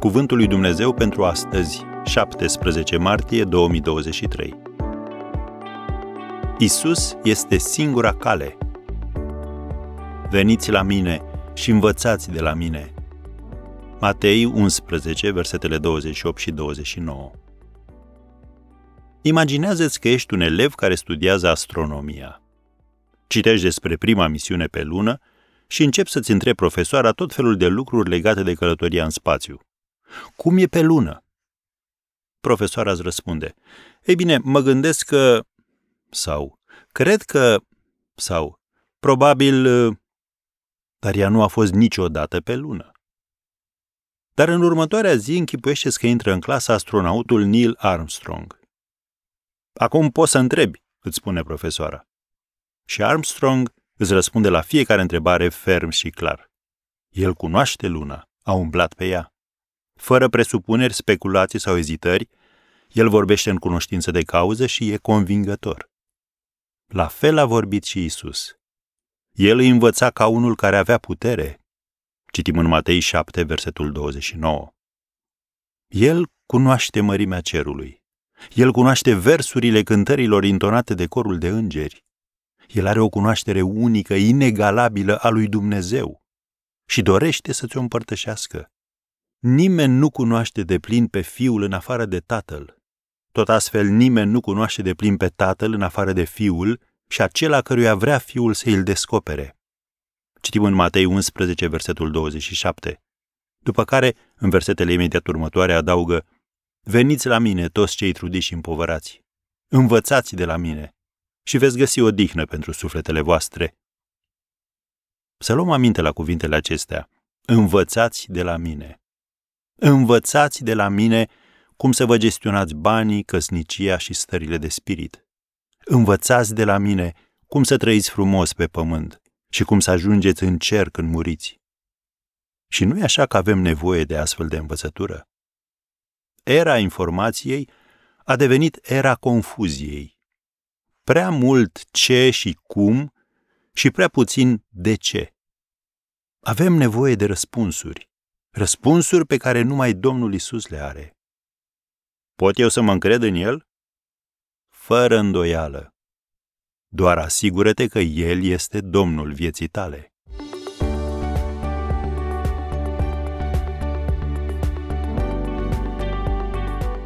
Cuvântul lui Dumnezeu pentru astăzi, 17 martie 2023. Isus este singura cale. Veniți la mine și învățați de la mine. Matei 11, versetele 28 și 29. Imaginează-ți că ești un elev care studiază astronomia. Citești despre prima misiune pe lună și începi să-ți întrebi profesoara tot felul de lucruri legate de călătoria în spațiu. Cum e pe lună? Profesoara îți răspunde. Ei bine, mă gândesc că... Sau, cred că... Sau, probabil... Dar ea nu a fost niciodată pe lună. Dar în următoarea zi închipuiește că intră în clasă astronautul Neil Armstrong. Acum poți să întrebi, îți spune profesoara. Și Armstrong îți răspunde la fiecare întrebare ferm și clar. El cunoaște luna, a umblat pe ea. Fără presupuneri, speculații sau ezitări, el vorbește în cunoștință de cauză și e convingător. La fel a vorbit și Isus. El îi învăța ca unul care avea putere. Citim în Matei 7, versetul 29. El cunoaște mărimea cerului. El cunoaște versurile cântărilor intonate de corul de îngeri. El are o cunoaștere unică, inegalabilă a lui Dumnezeu și dorește să ți-o împărtășească. Nimeni nu cunoaște de plin pe Fiul în afară de Tatăl. Tot astfel, nimeni nu cunoaște de plin pe Tatăl în afară de Fiul și acela căruia vrea Fiul să îl descopere. Citim în Matei 11, versetul 27. După care, în versetele imediat următoare, adaugă, Veniți la mine toți cei trudiți și împovărați. Învățați de la mine și veți găsi o dihnă pentru sufletele voastre. Să luăm aminte la cuvintele acestea. Învățați de la mine. Învățați de la mine cum să vă gestionați banii, căsnicia și stările de spirit. Învățați de la mine cum să trăiți frumos pe pământ și cum să ajungeți în cer când muriți. Și nu e așa că avem nevoie de astfel de învățătură? Era informației a devenit era confuziei. Prea mult ce și cum și prea puțin de ce. Avem nevoie de răspunsuri, răspunsuri pe care numai Domnul Isus le are. Pot eu să mă încred în El? Fără îndoială. Doar asigură-te că El este Domnul vieții tale.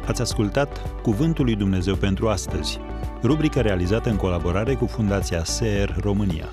Ați ascultat Cuvântul lui Dumnezeu pentru astăzi, rubrica realizată în colaborare cu Fundația SER România.